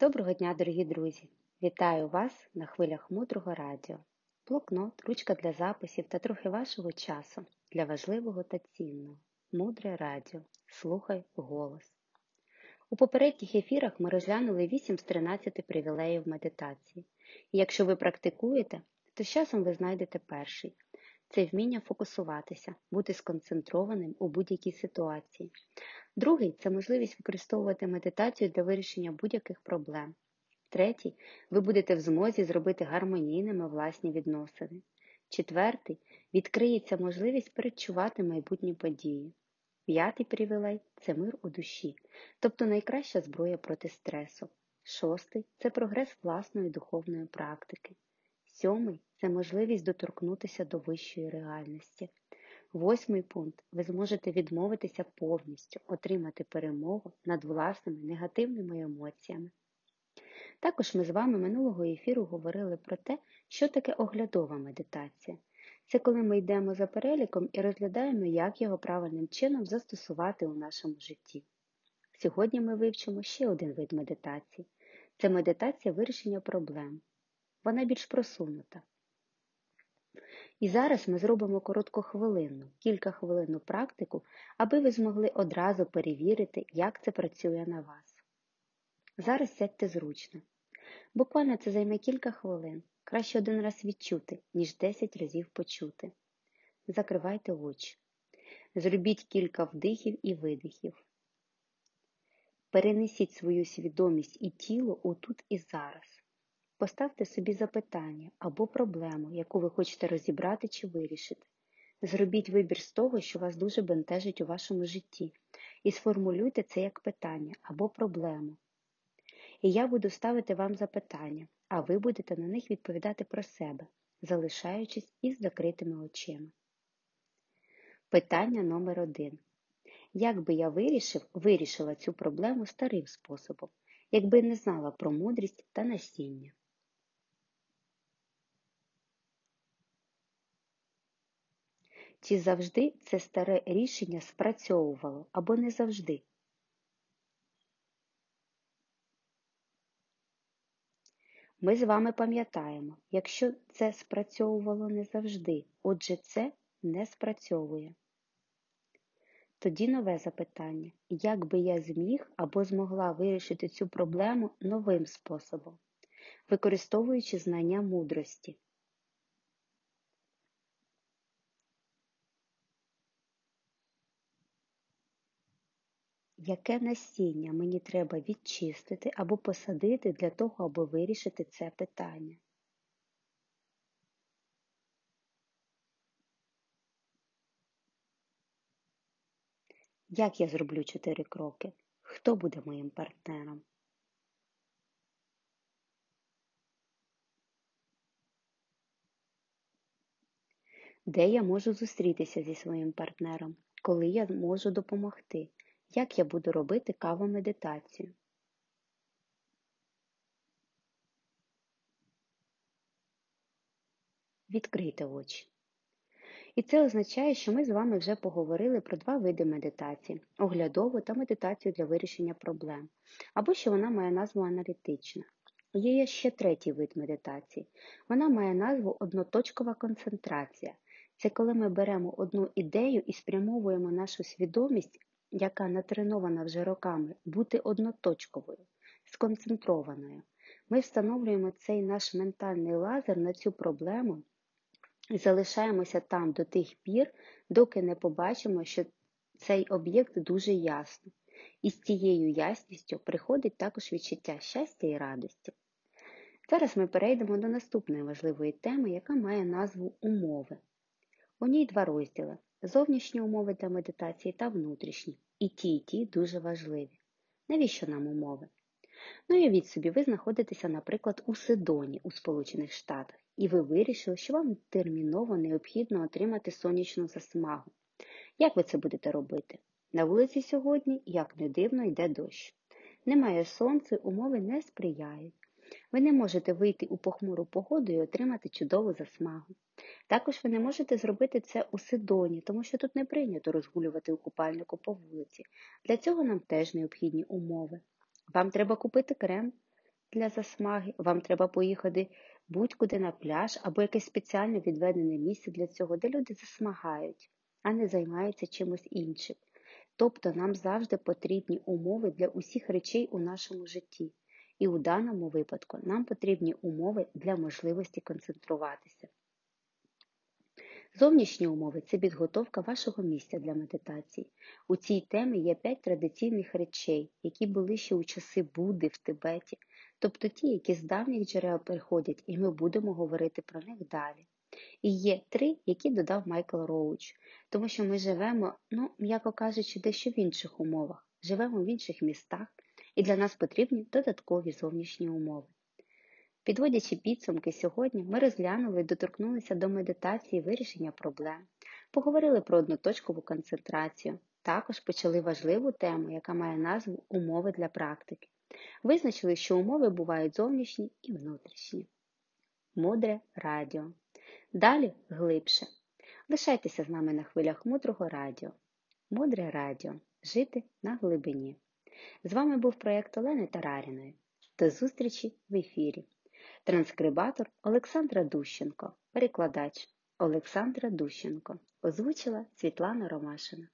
Доброго дня, дорогі друзі! Вітаю вас на хвилях мудрого радіо. Блокнот, ручка для записів та трохи вашого часу для важливого та цінного. Мудре радіо. Слухай голос. У попередніх ефірах ми розглянули 8 з 13 привілеїв медитації. І якщо ви практикуєте, то з часом ви знайдете перший. Це вміння фокусуватися, бути сконцентрованим у будь-якій ситуації. Другий це можливість використовувати медитацію для вирішення будь-яких проблем. Третій ви будете в змозі зробити гармонійними власні відносини. Четвертий відкриється можливість передчувати майбутні події. П'ятий привілей це мир у душі, тобто найкраща зброя проти стресу. Шостий це прогрес власної духовної практики. Сьомий це можливість доторкнутися до вищої реальності. Восьмий пункт ви зможете відмовитися повністю, отримати перемогу над власними негативними емоціями. Також ми з вами минулого ефіру говорили про те, що таке оглядова медитація. Це коли ми йдемо за переліком і розглядаємо, як його правильним чином застосувати у нашому житті. Сьогодні ми вивчимо ще один вид медитації це медитація вирішення проблем. Вона більш просунута. І зараз ми зробимо коротку хвилинну, кілька хвилинну практику, аби ви змогли одразу перевірити, як це працює на вас. Зараз сядьте зручно. Буквально це займе кілька хвилин. Краще один раз відчути, ніж 10 разів почути. Закривайте очі. Зробіть кілька вдихів і видихів. Перенесіть свою свідомість і тіло отут і зараз. Поставте собі запитання або проблему, яку ви хочете розібрати чи вирішити. Зробіть вибір з того, що вас дуже бентежить у вашому житті, і сформулюйте це як питання або проблему. І я буду ставити вам запитання, а ви будете на них відповідати про себе, залишаючись із закритими очима. Питання номер один. Як би я вирішив, вирішила цю проблему старим способом, якби не знала про мудрість та насіння? Чи завжди це старе рішення спрацьовувало або не завжди? Ми з вами пам'ятаємо, якщо це спрацьовувало не завжди, отже, це не спрацьовує. Тоді нове запитання: як би я зміг або змогла вирішити цю проблему новим способом, використовуючи знання мудрості? Яке насіння мені треба відчистити або посадити для того, аби вирішити це питання? Як я зроблю чотири кроки? Хто буде моїм партнером? Де я можу зустрітися зі своїм партнером? Коли я можу допомогти? Як я буду робити кавомедитацію? Відкрийте очі. І це означає, що ми з вами вже поговорили про два види медитації оглядову та медитацію для вирішення проблем, або що вона має назву аналітична. Є ще третій вид медитації. Вона має назву одноточкова концентрація. Це коли ми беремо одну ідею і спрямовуємо нашу свідомість яка натренована вже роками бути одноточковою, сконцентрованою. Ми встановлюємо цей наш ментальний лазер на цю проблему і залишаємося там до тих пір, доки не побачимо, що цей об'єкт дуже ясно. І з цією ясністю приходить також відчуття щастя і радості. Зараз ми перейдемо до наступної важливої теми, яка має назву умови. У ній два розділи зовнішні умови для медитації та внутрішні. І ті, і ті дуже важливі. Навіщо нам умови? Ну, уявіть собі, ви знаходитеся, наприклад, у Сидоні у Сполучених Штатах, і ви вирішили, що вам терміново необхідно отримати сонячну засмагу. Як ви це будете робити? На вулиці сьогодні, як не дивно, йде дощ. Немає сонця, умови не сприяють. Ви не можете вийти у похмуру погоду і отримати чудову засмагу. Також ви не можете зробити це у Сидоні, тому що тут не прийнято розгулювати у купальнику по вулиці. Для цього нам теж необхідні умови. Вам треба купити крем, для засмаги, вам треба поїхати будь-куди на пляж або якесь спеціально відведене місце для цього, де люди засмагають, а не займаються чимось іншим. Тобто нам завжди потрібні умови для усіх речей у нашому житті. І у даному випадку нам потрібні умови для можливості концентруватися. Зовнішні умови це підготовка вашого місця для медитації. У цій темі є п'ять традиційних речей, які були ще у часи Будди в Тибеті, тобто ті, які з давніх джерел приходять, і ми будемо говорити про них далі. І є три, які додав Майкл Роуч, тому що ми живемо, ну, м'яко кажучи, дещо в інших умовах, живемо в інших містах, і для нас потрібні додаткові зовнішні умови. Підводячи підсумки сьогодні, ми розглянули і доторкнулися до медитації вирішення проблем, поговорили про одноточкову концентрацію, також почали важливу тему, яка має назву умови для практики. Визначили, що умови бувають зовнішні і внутрішні. Мудре радіо. Далі глибше. Лишайтеся з нами на хвилях мудрого радіо. Мудре радіо. Жити на глибині. З вами був проєкт Олени Тараріної. До зустрічі в ефірі. Транскрибатор Олександра Дущенко. Перекладач Олександра Дущенко. Озвучила Світлана Ромашина.